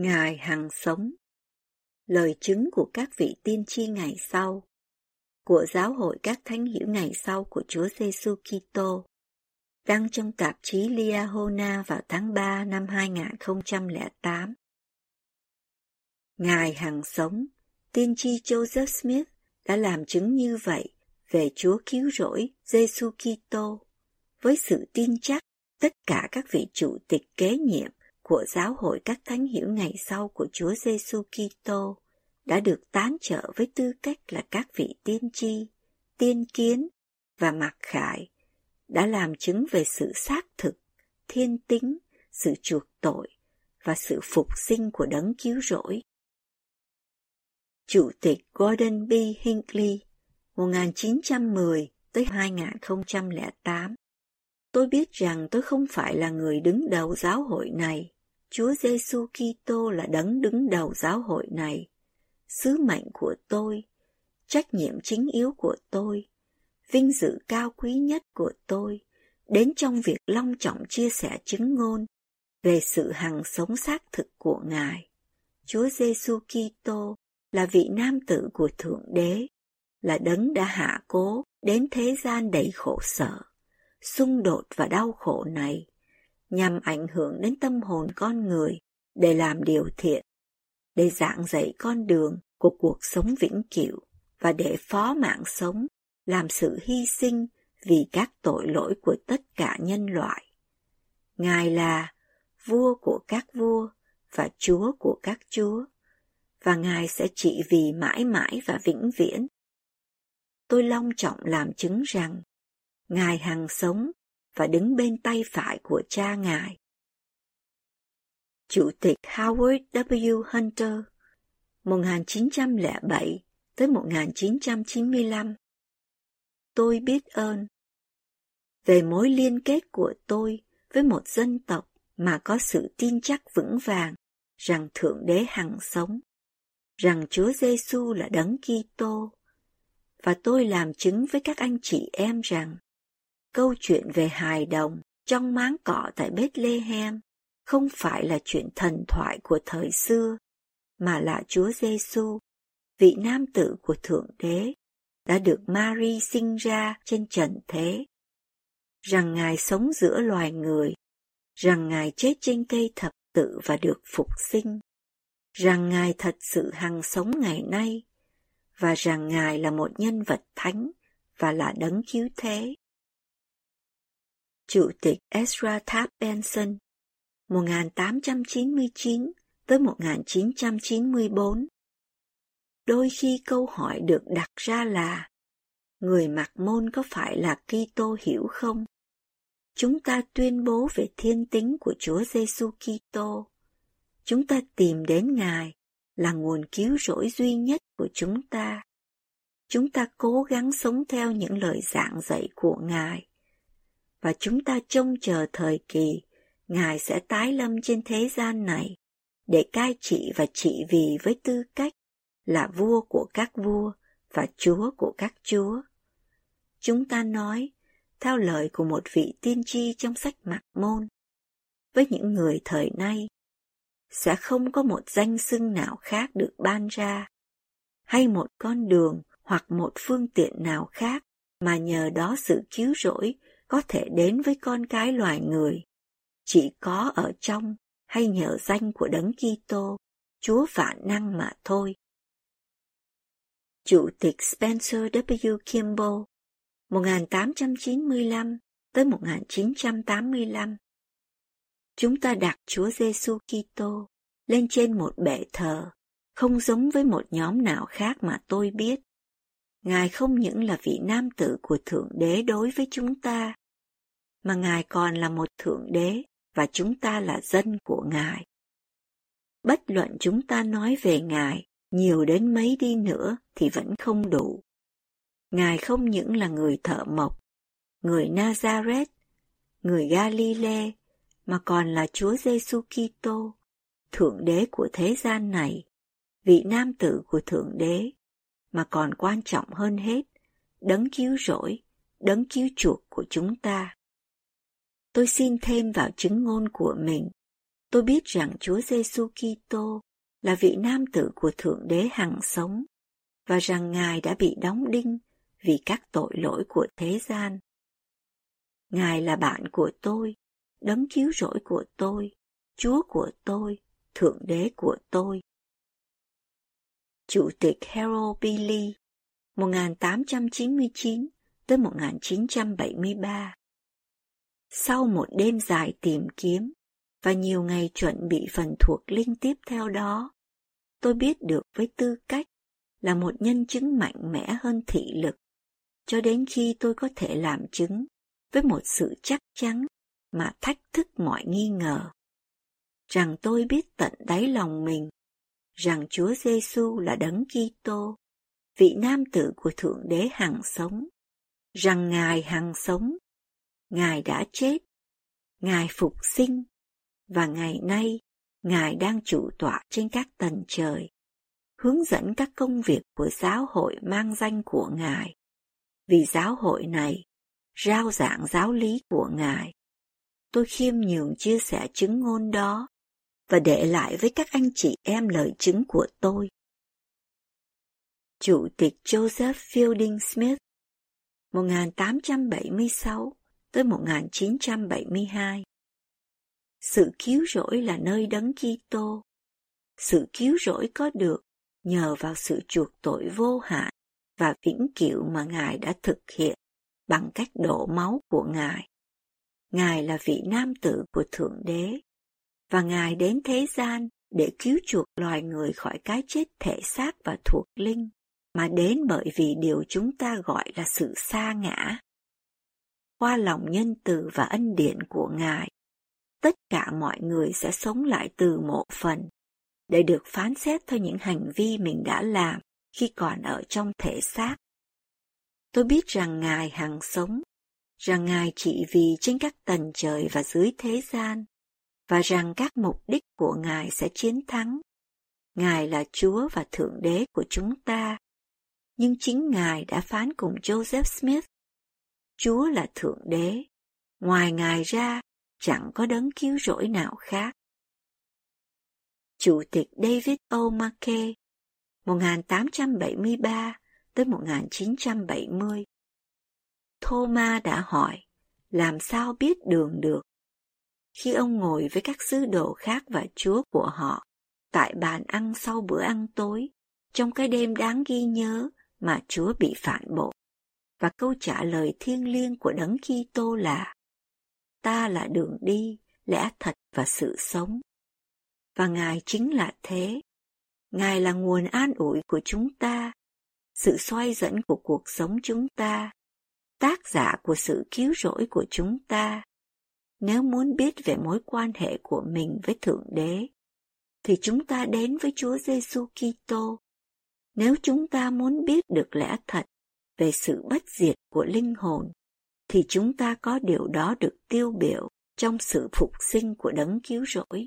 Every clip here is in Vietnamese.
Ngài hằng sống Lời chứng của các vị tiên tri ngày sau của giáo hội các thánh hiểu ngày sau của Chúa Giêsu Kitô đăng trong tạp chí Liahona vào tháng 3 năm 2008. Ngài hằng sống, tiên tri Joseph Smith đã làm chứng như vậy về Chúa cứu rỗi Giêsu Kitô với sự tin chắc tất cả các vị chủ tịch kế nhiệm của giáo hội các thánh hiểu ngày sau của Chúa Giêsu Kitô đã được tán trợ với tư cách là các vị tiên tri, tiên kiến và mặc khải đã làm chứng về sự xác thực, thiên tính, sự chuộc tội và sự phục sinh của đấng cứu rỗi. Chủ tịch Gordon B. Hinckley 1910 tới 2008 Tôi biết rằng tôi không phải là người đứng đầu giáo hội này. Chúa Giêsu Kitô là đấng đứng đầu giáo hội này. Sứ mệnh của tôi, trách nhiệm chính yếu của tôi, vinh dự cao quý nhất của tôi, đến trong việc long trọng chia sẻ chứng ngôn về sự hằng sống xác thực của Ngài. Chúa Giêsu Kitô là vị nam tử của Thượng Đế, là đấng đã hạ cố đến thế gian đầy khổ sở, xung đột và đau khổ này, nhằm ảnh hưởng đến tâm hồn con người để làm điều thiện, để dạng dạy con đường của cuộc sống vĩnh cửu và để phó mạng sống làm sự hy sinh vì các tội lỗi của tất cả nhân loại. Ngài là vua của các vua và chúa của các chúa, và Ngài sẽ trị vì mãi mãi và vĩnh viễn. Tôi long trọng làm chứng rằng Ngài hằng sống và đứng bên tay phải của cha Ngài. Chủ tịch Howard W. Hunter 1907 tới 1995 Tôi biết ơn về mối liên kết của tôi với một dân tộc mà có sự tin chắc vững vàng rằng Thượng Đế hằng sống, rằng Chúa Giêsu là Đấng Kitô, và tôi làm chứng với các anh chị em rằng câu chuyện về hài đồng trong máng cỏ tại Bethlehem không phải là chuyện thần thoại của thời xưa, mà là Chúa Giêsu, vị nam tử của Thượng Đế, đã được Mary sinh ra trên trần thế. Rằng Ngài sống giữa loài người, rằng Ngài chết trên cây thập tự và được phục sinh, rằng Ngài thật sự hằng sống ngày nay, và rằng Ngài là một nhân vật thánh và là đấng cứu thế. Chủ tịch Ezra Taft Benson 1899 tới 1994 Đôi khi câu hỏi được đặt ra là, người mặc môn có phải là Kitô hiểu không? Chúng ta tuyên bố về thiên tính của Chúa Giêsu Kitô. Chúng ta tìm đến Ngài là nguồn cứu rỗi duy nhất của chúng ta. Chúng ta cố gắng sống theo những lời giảng dạy của Ngài. Và chúng ta trông chờ thời kỳ Ngài sẽ tái lâm trên thế gian này để cai trị và trị vì với tư cách là vua của các vua và chúa của các chúa. Chúng ta nói, theo lời của một vị tiên tri trong sách Mạc Môn, với những người thời nay, sẽ không có một danh xưng nào khác được ban ra, hay một con đường hoặc một phương tiện nào khác mà nhờ đó sự cứu rỗi có thể đến với con cái loài người, chỉ có ở trong hay nhờ danh của Đấng Kitô, Chúa vạn năng mà thôi. Chủ tịch Spencer W. Kimball 1895 tới 1985 Chúng ta đặt Chúa Giêsu Kitô lên trên một bệ thờ, không giống với một nhóm nào khác mà tôi biết. Ngài không những là vị nam tử của Thượng Đế đối với chúng ta, mà Ngài còn là một Thượng Đế và chúng ta là dân của Ngài. Bất luận chúng ta nói về Ngài nhiều đến mấy đi nữa thì vẫn không đủ. Ngài không những là người thợ mộc, người Nazareth, người Galile, mà còn là Chúa Giêsu Kitô, Thượng Đế của thế gian này, vị nam tử của Thượng Đế, mà còn quan trọng hơn hết, đấng cứu rỗi, đấng cứu chuộc của chúng ta. Tôi xin thêm vào chứng ngôn của mình Tôi biết rằng Chúa Giêsu Kitô là vị nam tử của Thượng Đế hằng sống và rằng Ngài đã bị đóng đinh vì các tội lỗi của thế gian. Ngài là bạn của tôi, đấng cứu rỗi của tôi, Chúa của tôi, Thượng Đế của tôi. Chủ tịch Harold Billy 1899 tới 1973 sau một đêm dài tìm kiếm và nhiều ngày chuẩn bị phần thuộc linh tiếp theo đó, tôi biết được với tư cách là một nhân chứng mạnh mẽ hơn thị lực, cho đến khi tôi có thể làm chứng với một sự chắc chắn mà thách thức mọi nghi ngờ. Rằng tôi biết tận đáy lòng mình rằng Chúa Giêsu là đấng Kitô, vị nam tử của Thượng Đế hằng sống, rằng Ngài hằng sống, Ngài đã chết, Ngài phục sinh, và ngày nay Ngài đang chủ tọa trên các tầng trời, hướng dẫn các công việc của giáo hội mang danh của Ngài. Vì giáo hội này rao giảng giáo lý của Ngài. Tôi khiêm nhường chia sẻ chứng ngôn đó và để lại với các anh chị em lời chứng của tôi. Chủ tịch Joseph Fielding Smith 1876 tới 1972 Sự cứu rỗi là nơi đấng Kitô. Sự cứu rỗi có được nhờ vào sự chuộc tội vô hạn và vĩnh cửu mà Ngài đã thực hiện bằng cách đổ máu của Ngài. Ngài là vị nam tử của Thượng Đế, và Ngài đến thế gian để cứu chuộc loài người khỏi cái chết thể xác và thuộc linh, mà đến bởi vì điều chúng ta gọi là sự xa ngã. Qua lòng nhân từ và ân điển của Ngài, tất cả mọi người sẽ sống lại từ mộ phần, để được phán xét theo những hành vi mình đã làm khi còn ở trong thể xác. Tôi biết rằng Ngài hằng sống, rằng Ngài trị vì trên các tầng trời và dưới thế gian, và rằng các mục đích của Ngài sẽ chiến thắng. Ngài là Chúa và Thượng Đế của chúng ta. Nhưng chính Ngài đã phán cùng Joseph Smith. Chúa là Thượng Đế. Ngoài Ngài ra, chẳng có đấng cứu rỗi nào khác. Chủ tịch David O. McKay 1873 tới 1970. Thomas đã hỏi, làm sao biết đường được? Khi ông ngồi với các sứ đồ khác và Chúa của họ, tại bàn ăn sau bữa ăn tối, trong cái đêm đáng ghi nhớ mà Chúa bị phản bội. Và câu trả lời thiêng liêng của Đấng Kitô là Ta là đường đi, lẽ thật và sự sống. Và Ngài chính là thế. Ngài là nguồn an ủi của chúng ta, sự xoay dẫn của cuộc sống chúng ta, tác giả của sự cứu rỗi của chúng ta. Nếu muốn biết về mối quan hệ của mình với Thượng Đế, thì chúng ta đến với Chúa Giêsu Kitô. Nếu chúng ta muốn biết được lẽ thật về sự bất diệt của linh hồn, thì chúng ta có điều đó được tiêu biểu trong sự phục sinh của đấng cứu rỗi.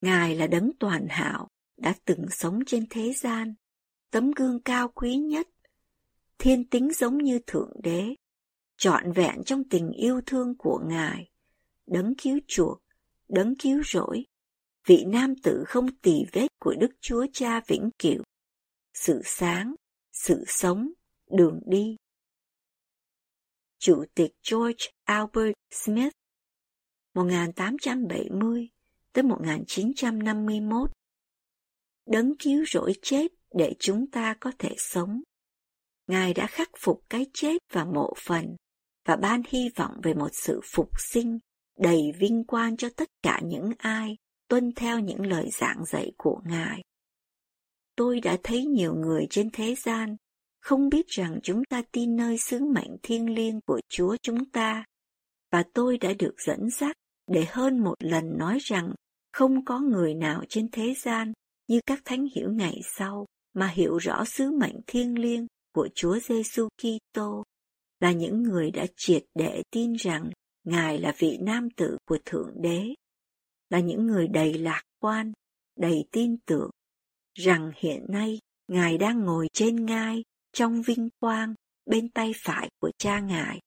Ngài là đấng toàn hảo, đã từng sống trên thế gian, tấm gương cao quý nhất, thiên tính giống như Thượng Đế, trọn vẹn trong tình yêu thương của Ngài, đấng cứu chuộc, đấng cứu rỗi, vị nam tử không tỳ vết của Đức Chúa Cha vĩnh cửu, sự sáng, sự sống, đường đi. Chủ tịch George Albert Smith 1870 tới 1951 Đấng cứu rỗi chết để chúng ta có thể sống. Ngài đã khắc phục cái chết và mộ phần và ban hy vọng về một sự phục sinh đầy vinh quang cho tất cả những ai tuân theo những lời giảng dạy của Ngài. Tôi đã thấy nhiều người trên thế gian không biết rằng chúng ta tin nơi sứ mệnh thiêng liêng của Chúa chúng ta, và tôi đã được dẫn dắt để hơn một lần nói rằng không có người nào trên thế gian như các thánh hiểu ngày sau mà hiểu rõ sứ mệnh thiêng liêng của Chúa Giêsu Kitô. Là những người đã triệt để tin rằng Ngài là vị nam tử của Thượng Đế, là những người đầy lạc quan, đầy tin tưởng, rằng hiện nay Ngài đang ngồi trên ngai trong vinh quang bên tay phải của cha Ngài.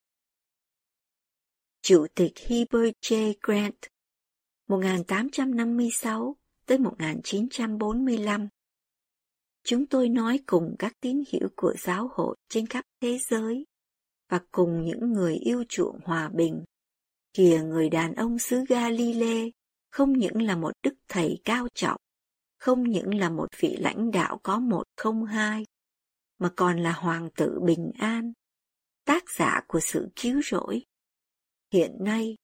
Chủ tịch Heber J. Grant 1856 tới 1945. Chúng tôi nói cùng các tín hữu của giáo hội trên khắp thế giới và cùng những người yêu chuộng hòa bình. Kìa người đàn ông xứ Galilee không những là một đức thầy cao trọng, không những là một vị lãnh đạo có một không hai, mà còn là hoàng tử bình an, tác giả của sự cứu rỗi. Hiện nay,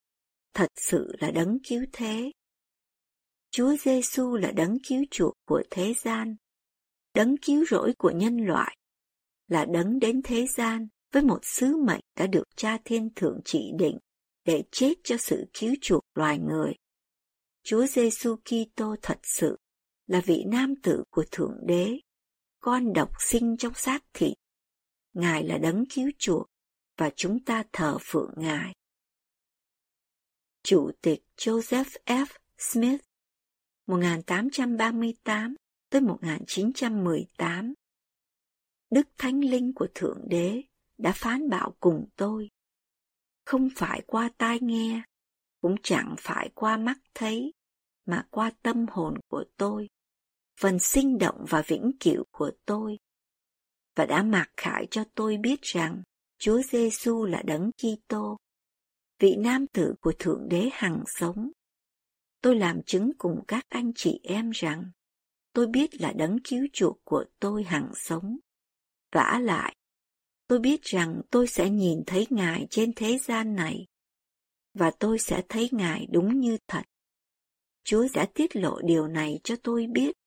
thật sự là đấng cứu thế. Chúa Giêsu là đấng cứu chuộc của thế gian, đấng cứu rỗi của nhân loại, là đấng đến thế gian với một sứ mệnh đã được Cha Thiên Thượng chỉ định để chết cho sự cứu chuộc loài người. Chúa Giêsu Kitô thật sự là vị nam tử của Thượng Đế, con độc sinh trong xác thịt. Ngài là đấng cứu chuộc và chúng ta thờ phượng Ngài. Chủ tịch Joseph F. Smith 1838 tới 1918 Đức Thánh Linh của Thượng Đế đã phán bảo cùng tôi. Không phải qua tai nghe, cũng chẳng phải qua mắt thấy, mà qua tâm hồn của tôi, phần sinh động và vĩnh cửu của tôi. Và đã mặc khải cho tôi biết rằng Chúa Giêsu là đấng Kitô, vị nam tử của Thượng Đế hằng sống. Tôi làm chứng cùng các anh chị em rằng tôi biết là đấng cứu chuộc của tôi hằng sống. Vả lại, tôi biết rằng tôi sẽ nhìn thấy Ngài trên thế gian này, và tôi sẽ thấy Ngài đúng như thật. Chúa đã tiết lộ điều này cho tôi biết.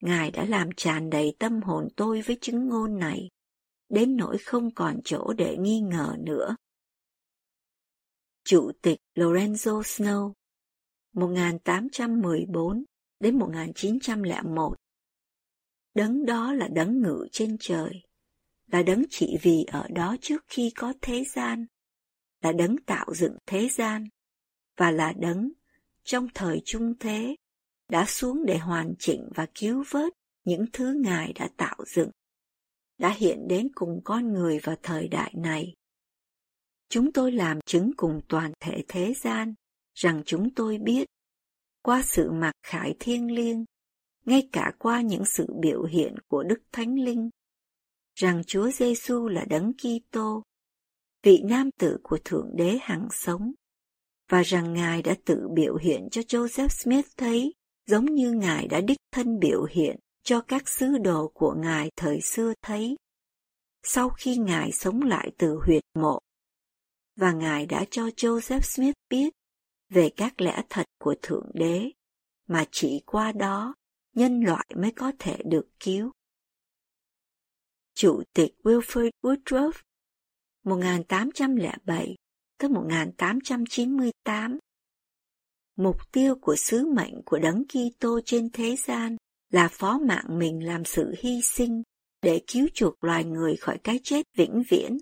Ngài đã làm tràn đầy tâm hồn tôi với chứng ngôn này, đến nỗi không còn chỗ để nghi ngờ nữa. Chủ tịch Lorenzo Snow 1814 đến 1901 Đấng đó là đấng ngự trên trời, là đấng chỉ vì ở đó trước khi có thế gian, là đấng tạo dựng thế gian, và là đấng trong thời trung thế đã xuống để hoàn chỉnh và cứu vớt những thứ Ngài đã tạo dựng, đã hiện đến cùng con người vào thời đại này. Chúng tôi làm chứng cùng toàn thể thế gian rằng chúng tôi biết, qua sự mặc khải thiêng liêng, ngay cả qua những sự biểu hiện của Đức Thánh Linh, rằng Chúa Giêsu là đấng Kitô, vị nam tử của Thượng Đế hằng sống, và rằng Ngài đã tự biểu hiện cho Joseph Smith thấy giống như Ngài đã đích thân biểu hiện cho các sứ đồ của Ngài thời xưa thấy. Sau khi Ngài sống lại từ huyệt mộ, và Ngài đã cho Joseph Smith biết về các lẽ thật của Thượng Đế, mà chỉ qua đó nhân loại mới có thể được cứu. Chủ tịch Wilford Woodruff 1807 tới 1898 Mục tiêu của sứ mệnh của Đấng Kitô trên thế gian là phó mạng mình làm sự hy sinh để cứu chuộc loài người khỏi cái chết vĩnh viễn.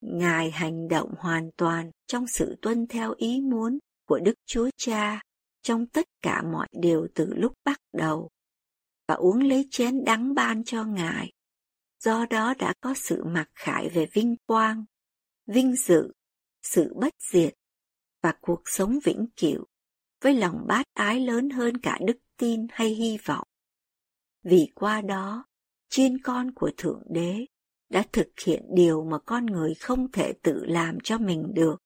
Ngài hành động hoàn toàn trong sự tuân theo ý muốn của Đức Chúa Cha trong tất cả mọi điều từ lúc bắt đầu và uống lấy chén đắng ban cho Ngài. Do đó đã có sự mặc khải về vinh quang, vinh dự, sự bất diệt và cuộc sống vĩnh cửu với lòng bát ái lớn hơn cả đức tin hay hy vọng. Vì qua đó, chiên con của Thượng Đế đã thực hiện điều mà con người không thể tự làm cho mình được.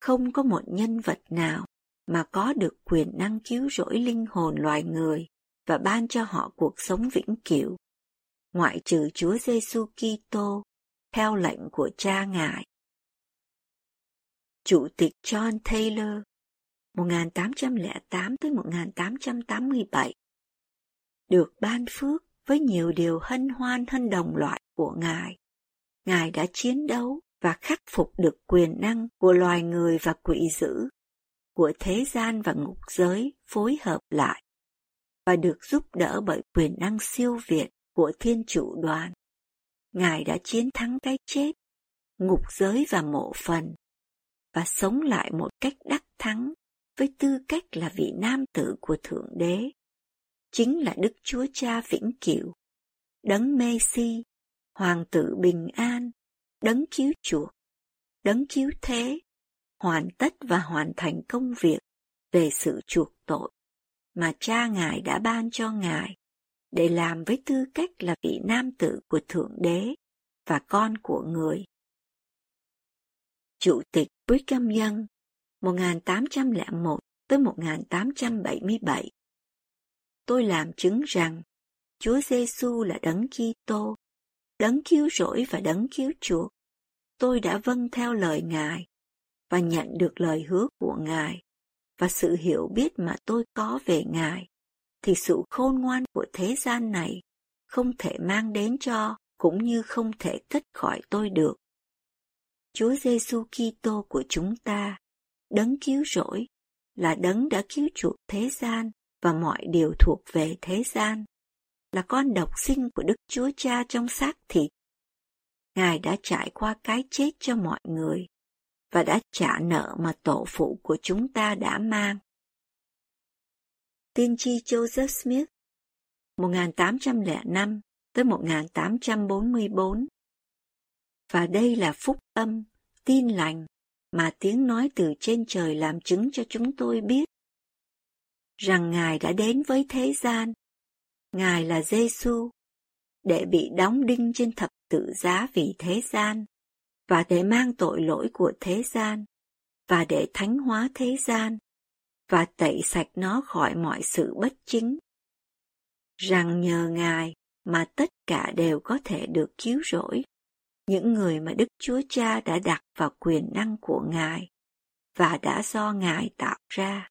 Không có một nhân vật nào mà có được quyền năng cứu rỗi linh hồn loài người và ban cho họ cuộc sống vĩnh cửu, ngoại trừ Chúa Giêsu Kitô theo lệnh của Cha Ngài. Chủ tịch John Taylor 1808 tới 1887 được ban phước với nhiều điều hân hoan hơn đồng loại của Ngài. Ngài đã chiến đấu và khắc phục được quyền năng của loài người và quỷ dữ, của thế gian và ngục giới phối hợp lại, và được giúp đỡ bởi quyền năng siêu việt của thiên chủ đoàn. Ngài đã chiến thắng cái chết, ngục giới và mộ phần, và sống lại một cách đắc thắng với tư cách là vị nam tử của Thượng Đế. Chính là Đức Chúa Cha vĩnh cửu, đấng Mê-si, Hoàng tử bình an, đấng cứu chuộc, đấng cứu thế, hoàn tất và hoàn thành công việc về sự chuộc tội mà cha Ngài đã ban cho Ngài để làm với tư cách là vị nam tử của Thượng Đế và con của người. Chủ tịch Brigham Young 1801 tới 1877 Tôi làm chứng rằng Chúa Giêsu là đấng Kitô, đấng cứu rỗi và đấng cứu chuộc. Tôi đã vâng theo lời Ngài và nhận được lời hứa của Ngài và sự hiểu biết mà tôi có về Ngài, thì sự khôn ngoan của thế gian này không thể mang đến cho cũng như không thể cất khỏi tôi được. Chúa Giêsu Kitô của chúng ta, đấng cứu rỗi, là đấng đã cứu chuộc thế gian và mọi điều thuộc về thế gian, là con độc sinh của Đức Chúa Cha trong xác thịt. Ngài đã trải qua cái chết cho mọi người và đã trả nợ mà tổ phụ của chúng ta đã mang. Tiên tri Joseph Smith 1805 tới 1844 và đây là phúc âm, tin lành mà tiếng nói từ trên trời làm chứng cho chúng tôi biết rằng Ngài đã đến với thế gian. Ngài là Giêsu để bị đóng đinh trên thập tự giá vì thế gian và để mang tội lỗi của thế gian và để thánh hóa thế gian và tẩy sạch nó khỏi mọi sự bất chính. Rằng nhờ Ngài mà tất cả đều có thể được cứu rỗi, những người mà Đức Chúa Cha đã đặt vào quyền năng của Ngài và đã do Ngài tạo ra.